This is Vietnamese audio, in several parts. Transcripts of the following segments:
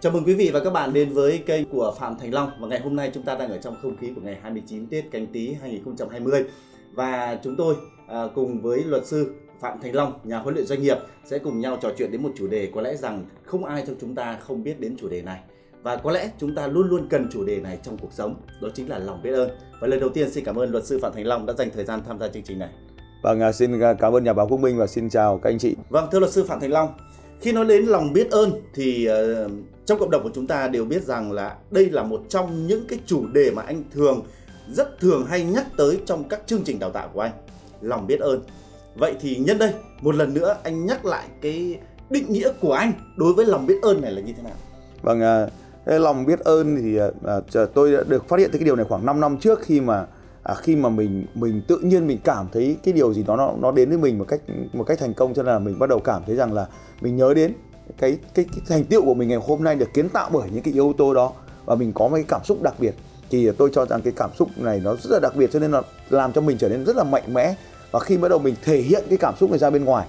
Chào mừng quý vị và các bạn đến với kênh của Phạm Thành Long và ngày hôm nay chúng ta đang ở trong không khí của ngày 29 Tết Canh Tý 2020 và chúng tôi à, cùng với luật sư Phạm Thành Long, nhà huấn luyện doanh nghiệp sẽ cùng nhau trò chuyện đến một chủ đề có lẽ rằng không ai trong chúng ta không biết đến chủ đề này và có lẽ chúng ta luôn luôn cần chủ đề này trong cuộc sống đó chính là lòng biết ơn và lần đầu tiên xin cảm ơn luật sư Phạm Thành Long đã dành thời gian tham gia chương trình này. Vâng, à, xin à, cảm ơn nhà báo Quốc Minh và xin chào các anh chị. Vâng, thưa luật sư Phạm Thành Long, khi nói đến lòng biết ơn thì uh, trong cộng đồng của chúng ta đều biết rằng là đây là một trong những cái chủ đề mà anh thường rất thường hay nhắc tới trong các chương trình đào tạo của anh lòng biết ơn. Vậy thì nhân đây một lần nữa anh nhắc lại cái định nghĩa của anh đối với lòng biết ơn này là như thế nào? Vâng à, lòng biết ơn thì à, à tôi đã được phát hiện thấy cái điều này khoảng 5 năm trước khi mà à, khi mà mình mình tự nhiên mình cảm thấy cái điều gì đó nó nó đến với mình một cách một cách thành công cho nên là mình bắt đầu cảm thấy rằng là mình nhớ đến cái cái, cái thành tựu của mình ngày hôm nay được kiến tạo bởi những cái yếu tố đó và mình có một cái cảm xúc đặc biệt. Thì tôi cho rằng cái cảm xúc này nó rất là đặc biệt cho nên là làm cho mình trở nên rất là mạnh mẽ và khi bắt đầu mình thể hiện cái cảm xúc này ra bên ngoài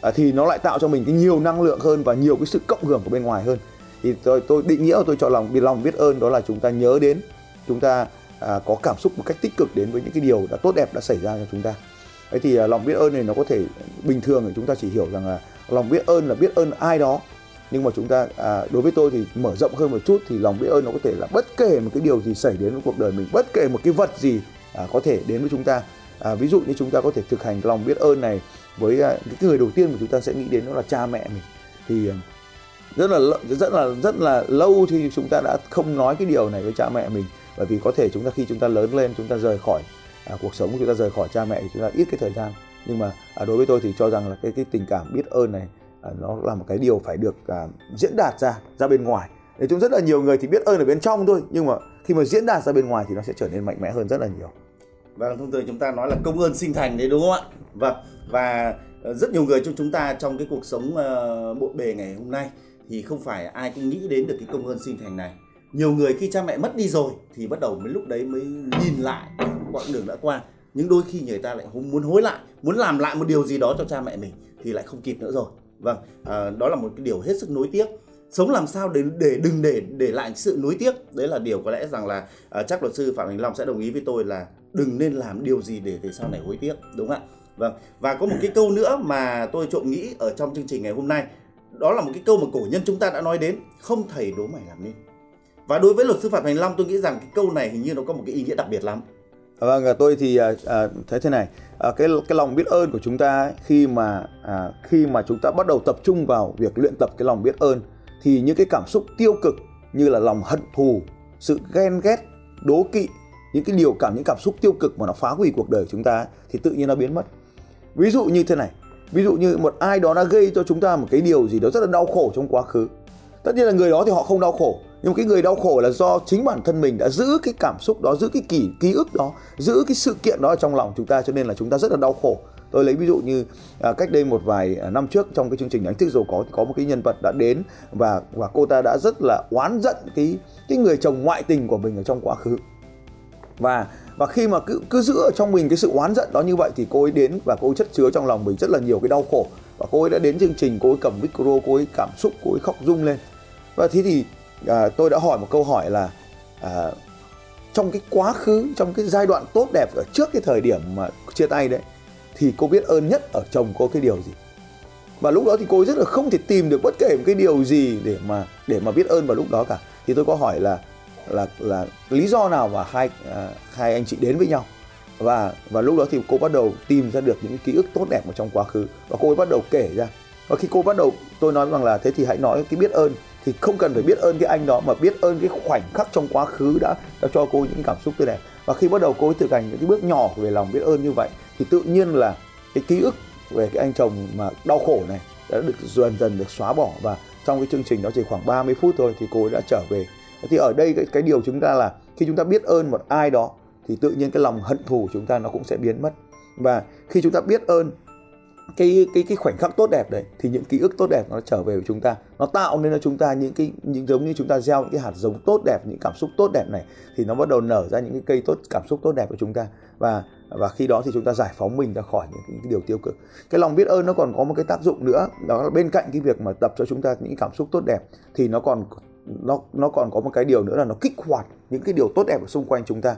à, thì nó lại tạo cho mình cái nhiều năng lượng hơn và nhiều cái sự cộng hưởng của bên ngoài hơn. Thì tôi tôi định nghĩa tôi cho lòng biết lòng biết ơn đó là chúng ta nhớ đến chúng ta à, có cảm xúc một cách tích cực đến với những cái điều đã tốt đẹp đã xảy ra cho chúng ta. Thế thì à, lòng biết ơn này nó có thể bình thường thì chúng ta chỉ hiểu rằng là lòng biết ơn là biết ơn ai đó. Nhưng mà chúng ta à, đối với tôi thì mở rộng hơn một chút thì lòng biết ơn nó có thể là bất kể một cái điều gì xảy đến với cuộc đời mình bất kể một cái vật gì à, có thể đến với chúng ta. À, ví dụ như chúng ta có thể thực hành lòng biết ơn này với à, cái người đầu tiên mà chúng ta sẽ nghĩ đến đó là cha mẹ mình. Thì à, rất là rất là rất là lâu thì chúng ta đã không nói cái điều này với cha mẹ mình bởi vì có thể chúng ta khi chúng ta lớn lên chúng ta rời khỏi à, cuộc sống chúng ta rời khỏi cha mẹ thì chúng ta ít cái thời gian. Nhưng mà à, đối với tôi thì cho rằng là cái cái tình cảm biết ơn này à, nó là một cái điều phải được à, diễn đạt ra ra bên ngoài. Để chúng rất là nhiều người thì biết ơn ở bên trong thôi nhưng mà khi mà diễn đạt ra bên ngoài thì nó sẽ trở nên mạnh mẽ hơn rất là nhiều. Và vâng, thông thường chúng ta nói là công ơn sinh thành đấy đúng không ạ? Vâng và ờ, rất nhiều người trong chúng ta trong cái cuộc sống uh, bộn bề ngày hôm nay thì không phải ai cũng nghĩ đến được cái công ơn sinh thành này nhiều người khi cha mẹ mất đi rồi thì bắt đầu mới lúc đấy mới nhìn lại quãng đường đã qua. Nhưng đôi khi người ta lại muốn hối lại muốn làm lại một điều gì đó cho cha mẹ mình thì lại không kịp nữa rồi. Vâng à, đó là một cái điều hết sức nối tiếc. Sống làm sao để để đừng để để lại sự nối tiếc? Đấy là điều có lẽ rằng là à, chắc luật sư phạm thành long sẽ đồng ý với tôi là đừng nên làm điều gì để về sau này hối tiếc đúng không ạ? Vâng và có một cái câu nữa mà tôi trộm nghĩ ở trong chương trình ngày hôm nay. Đó là một cái câu mà cổ nhân chúng ta đã nói đến không thầy đố mày làm nên và đối với luật sư phạm thành long tôi nghĩ rằng cái câu này hình như nó có một cái ý nghĩa đặc biệt lắm. À, vâng à, tôi thì à, à, thấy thế này. À, cái cái lòng biết ơn của chúng ta khi mà à, khi mà chúng ta bắt đầu tập trung vào việc luyện tập cái lòng biết ơn thì những cái cảm xúc tiêu cực như là lòng hận thù sự ghen ghét đố kỵ những cái điều cảm những cảm xúc tiêu cực mà nó phá hủy cuộc đời của chúng ta thì tự nhiên nó biến mất. Ví dụ như thế này ví dụ như một ai đó đã gây cho chúng ta một cái điều gì đó rất là đau khổ trong quá khứ. Tất nhiên là người đó thì họ không đau khổ nhưng mà cái người đau khổ là do chính bản thân mình đã giữ cái cảm xúc đó giữ cái kỷ ký ức đó giữ cái sự kiện đó ở trong lòng chúng ta cho nên là chúng ta rất là đau khổ. Tôi lấy ví dụ như à, cách đây một vài à, năm trước trong cái chương trình đánh thức giàu có thì có một cái nhân vật đã đến và và cô ta đã rất là oán giận cái cái người chồng ngoại tình của mình ở trong quá khứ. Và và khi mà cứ cứ giữ ở trong mình cái sự oán giận đó như vậy thì cô ấy đến và cô ấy chất chứa trong lòng mình rất là nhiều cái đau khổ. Và cô ấy đã đến chương trình cô ấy cầm micro cô ấy cảm xúc cô ấy khóc rung lên. Và thế thì à, tôi đã hỏi một câu hỏi là à, trong cái quá khứ trong cái giai đoạn tốt đẹp ở trước cái thời điểm mà chia tay đấy thì cô biết ơn nhất ở chồng cô cái điều gì? Và lúc đó thì cô rất là không thể tìm được bất kể một cái điều gì để mà để mà biết ơn vào lúc đó cả. Thì tôi có hỏi là là là lý do nào mà hai à, hai anh chị đến với nhau? Và và lúc đó thì cô bắt đầu tìm ra được những ký ức tốt đẹp ở trong quá khứ. Và cô ấy bắt đầu kể ra. Và khi cô bắt đầu tôi nói rằng là thế thì hãy nói cái biết ơn thì không cần phải biết ơn cái anh đó mà biết ơn cái khoảnh khắc trong quá khứ đã đã cho cô những cảm xúc tươi đẹp. Và khi bắt đầu cô ấy thực hành những cái bước nhỏ về lòng biết ơn như vậy thì tự nhiên là cái ký ức về cái anh chồng mà đau khổ này đã được dần dần được xóa bỏ. Và trong cái chương trình đó chỉ khoảng 30 phút thôi thì cô ấy đã trở về. Thì ở đây cái, cái điều chúng ta là khi chúng ta biết ơn một ai đó thì tự nhiên cái lòng hận thù chúng ta nó cũng sẽ biến mất. Và khi chúng ta biết ơn cái cái cái khoảnh khắc tốt đẹp đấy thì những ký ức tốt đẹp nó trở về với chúng ta. Nó tạo nên cho chúng ta những cái những giống như chúng ta gieo những cái hạt giống tốt đẹp những cảm xúc tốt đẹp này thì nó bắt đầu nở ra những cái cây tốt cảm xúc tốt đẹp của chúng ta. Và và khi đó thì chúng ta giải phóng mình ra khỏi những, những cái điều tiêu cực. Cái lòng biết ơn nó còn có một cái tác dụng nữa đó là bên cạnh cái việc mà tập cho chúng ta những cảm xúc tốt đẹp thì nó còn nó nó còn có một cái điều nữa là nó kích hoạt những cái điều tốt đẹp ở xung quanh chúng ta.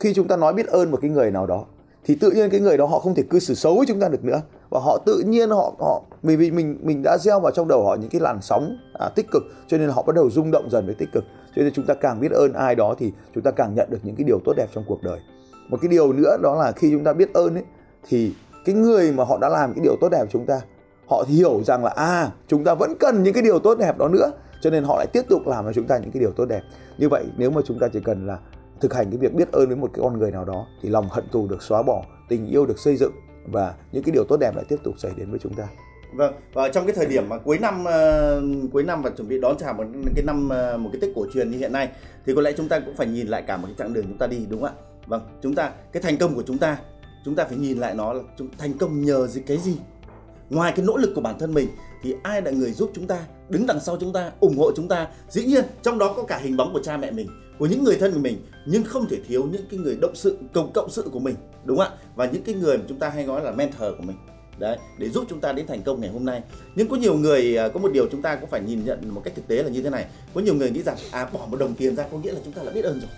Khi chúng ta nói biết ơn một cái người nào đó thì tự nhiên cái người đó họ không thể cư xử xấu với chúng ta được nữa và họ tự nhiên họ họ vì vì mình mình đã gieo vào trong đầu họ những cái làn sóng à, tích cực cho nên họ bắt đầu rung động dần với tích cực. Cho nên chúng ta càng biết ơn ai đó thì chúng ta càng nhận được những cái điều tốt đẹp trong cuộc đời. Một cái điều nữa đó là khi chúng ta biết ơn ấy thì cái người mà họ đã làm cái điều tốt đẹp chúng ta họ hiểu rằng là à chúng ta vẫn cần những cái điều tốt đẹp đó nữa cho nên họ lại tiếp tục làm cho chúng ta những cái điều tốt đẹp. Như vậy nếu mà chúng ta chỉ cần là thực hành cái việc biết ơn với một cái con người nào đó thì lòng hận thù được xóa bỏ tình yêu được xây dựng và những cái điều tốt đẹp lại tiếp tục xảy đến với chúng ta Vâng, và trong cái thời điểm mà cuối năm uh, cuối năm và chuẩn bị đón chào một cái năm uh, một cái Tết cổ truyền như hiện nay thì có lẽ chúng ta cũng phải nhìn lại cả một cái chặng đường chúng ta đi đúng không ạ? Vâng, chúng ta cái thành công của chúng ta chúng ta phải nhìn lại nó là chúng thành công nhờ gì cái gì? Ngoài cái nỗ lực của bản thân mình thì ai là người giúp chúng ta, đứng đằng sau chúng ta, ủng hộ chúng ta. Dĩ nhiên trong đó có cả hình bóng của cha mẹ mình, của những người thân của mình nhưng không thể thiếu những cái người động sự cộng cộng sự của mình đúng không ạ? Và những cái người mà chúng ta hay nói là mentor của mình. Đấy để giúp chúng ta đến thành công ngày hôm nay. Nhưng có nhiều người à, có một điều chúng ta cũng phải nhìn nhận một cách thực tế là như thế này. Có nhiều người nghĩ rằng à bỏ một đồng tiền ra có nghĩa là chúng ta đã biết ơn rồi.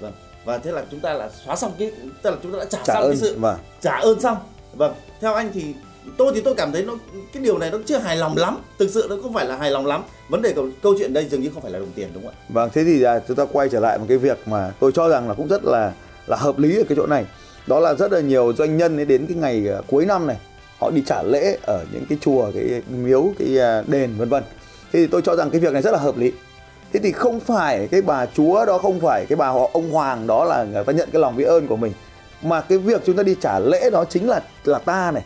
Vâng và thế là chúng ta là xóa xong cái tức là chúng ta đã trả, trả xong ơn, cái sự vâng. trả ơn xong. Vâng theo anh thì tôi thì tôi cảm thấy nó cái điều này nó chưa hài lòng lắm. Thực sự nó không phải là hài lòng lắm. Vấn đề của câu chuyện đây dường như không phải là đồng tiền đúng không ạ? Vâng thế thì à, chúng ta quay trở lại một cái việc mà tôi cho rằng là cũng rất là là hợp lý ở cái chỗ này. Đó là rất là nhiều doanh nhân đến cái ngày à, cuối năm này họ đi trả lễ ở những cái chùa cái miếu cái à, đền vân vân. Thế thì tôi cho rằng cái việc này rất là hợp lý. Thế thì không phải cái bà chúa đó không phải cái bà họ ông hoàng đó là người ta nhận cái lòng biết ơn của mình. Mà cái việc chúng ta đi trả lễ đó chính là là ta này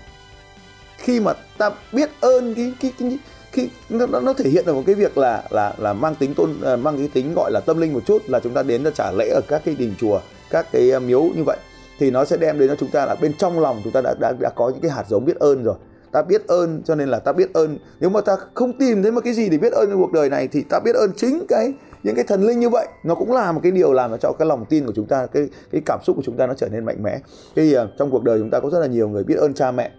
khi mà ta biết ơn cái cái cái khi nó, nó thể hiện được một cái việc là là là mang tính tôn ờ, mang cái tính gọi là tâm linh một chút là chúng ta đến để trả lễ ở các cái đình chùa các cái ờ, miếu như vậy thì nó sẽ đem đến cho chúng ta là bên trong lòng chúng ta đã đã đã có những cái hạt giống biết ơn rồi. Ta biết ơn cho nên là ta biết ơn. Nếu mà ta không tìm thấy một cái gì để biết ơn trong cuộc đời này thì ta biết ơn chính cái những cái thần linh như vậy. Nó cũng là một cái điều làm cho cái lòng tin của chúng ta cái cái cảm xúc của chúng ta nó trở nên mạnh mẽ. Thì ờ, trong cuộc đời chúng ta có rất là nhiều người biết ơn cha mẹ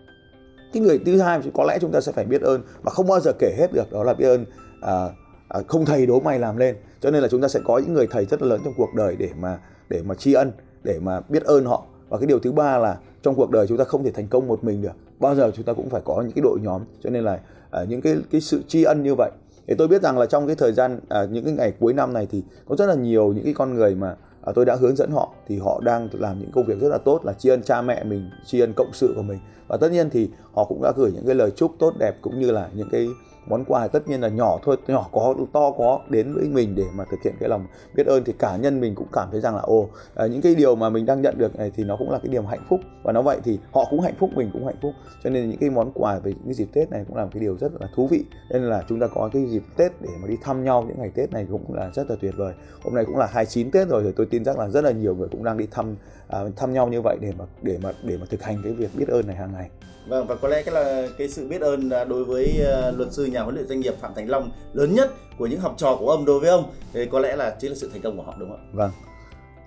cái người thứ hai có lẽ chúng ta sẽ phải biết ơn mà không bao giờ kể hết được đó là biết ơn à, à, không thầy đố mày làm lên. Cho nên là chúng ta sẽ có những người thầy rất là lớn trong cuộc đời để mà để mà tri ân để mà biết ơn họ. Và cái điều thứ ba là trong cuộc đời chúng ta không thể thành công một mình được. Bao giờ chúng ta cũng phải có những cái đội nhóm. Cho nên là à, những cái cái sự tri ân như vậy. Thì tôi biết rằng là trong cái thời gian à, những cái ngày cuối năm này thì có rất là nhiều những cái con người mà à, tôi đã hướng dẫn họ thì họ đang làm những công việc rất là tốt là tri ân cha mẹ mình tri ân cộng sự của mình và tất nhiên thì họ cũng đã gửi những cái lời chúc tốt đẹp cũng như là những cái món quà tất nhiên là nhỏ thôi nhỏ có to có đến với mình để mà thực hiện cái lòng biết ơn thì cá nhân mình cũng cảm thấy rằng là ồ à, những cái điều mà mình đang nhận được này thì nó cũng là cái điểm hạnh phúc. Và nó vậy thì họ cũng hạnh phúc mình cũng hạnh phúc. Cho nên những cái món quà về những cái dịp tết này cũng là một cái điều rất là thú vị. Nên là chúng ta có cái dịp tết để mà đi thăm nhau những ngày tết này cũng là rất là tuyệt vời. Hôm nay cũng là 29 tết rồi thì tôi tin chắc là rất là nhiều người cũng đang đi thăm à, thăm nhau như vậy để mà để mà để mà thực hành cái việc biết ơn này hàng ngày. Vâng và có lẽ cái là cái sự biết ơn đối với uh, luật sư nhà huấn luyện doanh nghiệp Phạm Thành Long lớn nhất của những học trò của ông đối với ông. Thì có lẽ là chính là sự thành công của họ đúng không ạ? Vâng.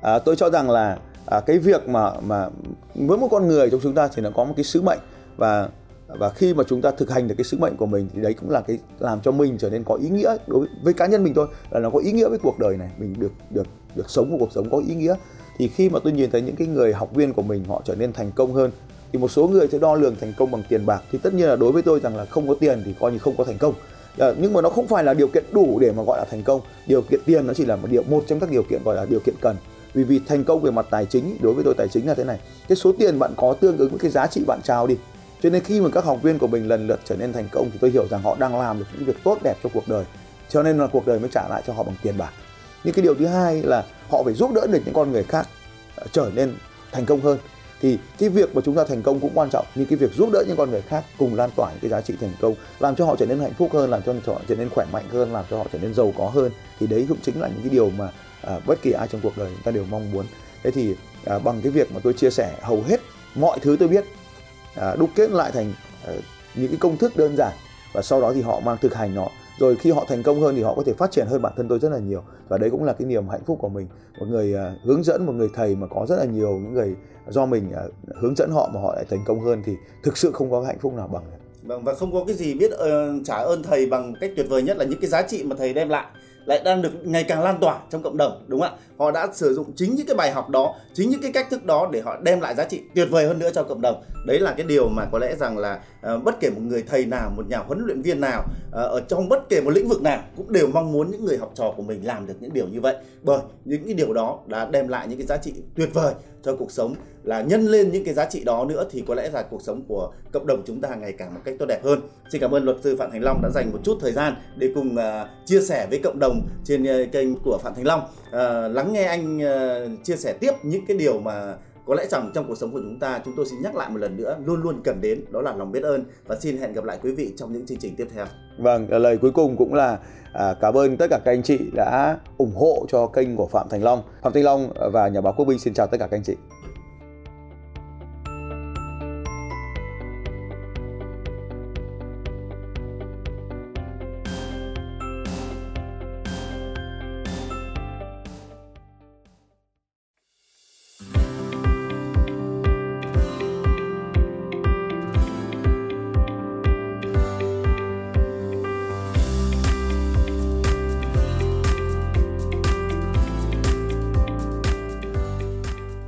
À, tôi cho rằng là à, cái việc mà mà với một con người trong chúng ta thì nó có một cái sứ mệnh. Và và khi mà chúng ta thực hành được cái sứ mệnh của mình thì đấy cũng là cái làm cho mình trở nên có ý nghĩa đối với cá nhân mình thôi là nó có ý nghĩa với cuộc đời này. Mình được được được sống một cuộc sống có ý nghĩa. Thì khi mà tôi nhìn thấy những cái người học viên của mình họ trở nên thành công hơn thì một số người sẽ đo lường thành công bằng tiền bạc. Thì tất nhiên là đối với tôi rằng là không có tiền thì coi như không có thành công. À, nhưng mà nó không phải là điều kiện đủ để mà gọi là thành công. Điều kiện tiền nó chỉ là một điều một trong các điều kiện gọi là điều kiện cần. Vì vì thành công về mặt tài chính đối với tôi tài chính là thế này. Cái số tiền bạn có tương ứng với cái giá trị bạn trao đi. Cho nên khi mà các học viên của mình lần lượt trở nên thành công thì tôi hiểu rằng họ đang làm được những việc tốt đẹp cho cuộc đời. Cho nên là cuộc đời mới trả lại cho họ bằng tiền bạc. Nhưng cái điều thứ hai là họ phải giúp đỡ được những con người khác ờ, trở nên thành công hơn thì cái việc mà chúng ta thành công cũng quan trọng nhưng cái việc giúp đỡ những con người khác cùng lan tỏa những cái giá trị thành công làm cho họ trở nên hạnh phúc hơn làm cho họ trở nên khỏe mạnh hơn làm cho họ trở nên giàu có hơn thì đấy cũng chính là những cái điều mà à, bất kỳ ai trong cuộc đời chúng ta đều mong muốn. Thế thì à, bằng cái việc mà tôi chia sẻ hầu hết mọi thứ tôi biết à, đúc kết lại thành à, những cái công thức đơn giản và sau đó thì họ mang thực hành nó rồi khi họ thành công hơn thì họ có thể phát triển hơn bản thân tôi rất là nhiều. Và đấy cũng là cái niềm hạnh phúc của mình. Một người uh, hướng dẫn một người thầy mà có rất là nhiều những người do mình uh, hướng dẫn họ mà họ lại thành công hơn thì thực sự không có hạnh phúc nào bằng. Vâng và không có cái gì biết uh, trả ơn thầy bằng cách tuyệt vời nhất là những cái giá trị mà thầy đem lại lại đang được ngày càng lan tỏa trong cộng đồng đúng không ạ? Họ đã sử dụng chính những cái bài học đó chính những cái cách thức đó để họ đem lại giá trị tuyệt vời hơn nữa cho cộng đồng. Đấy là cái điều mà có lẽ rằng là uh, bất kể một người thầy nào một nhà huấn luyện viên nào uh, ở trong bất kể một lĩnh vực nào cũng đều mong muốn những người học trò của mình làm được những điều như vậy. Bởi những cái điều đó đã đem lại những cái giá trị tuyệt vời cho cuộc sống là nhân lên những cái giá trị đó nữa thì có lẽ là cuộc sống của cộng đồng chúng ta ngày càng một cách tốt đẹp hơn. Xin cảm ơn luật sư Phạm Thành Long đã dành một chút thời gian để cùng uh, chia sẻ với cộng đồng trên uh, kênh của Phạm Thành Long. Uh, lắng nghe anh uh, chia sẻ tiếp những cái điều mà có lẽ rằng trong cuộc sống của chúng ta chúng tôi xin nhắc lại một lần nữa luôn luôn cần đến đó là lòng biết ơn và xin hẹn gặp lại quý vị trong những chương trình tiếp theo. Vâng, lời cuối cùng cũng là à, cảm ơn tất cả các anh chị đã ủng hộ cho kênh của Phạm Thành Long. Phạm Thành Long và nhà báo Quốc binh xin chào tất cả các anh chị.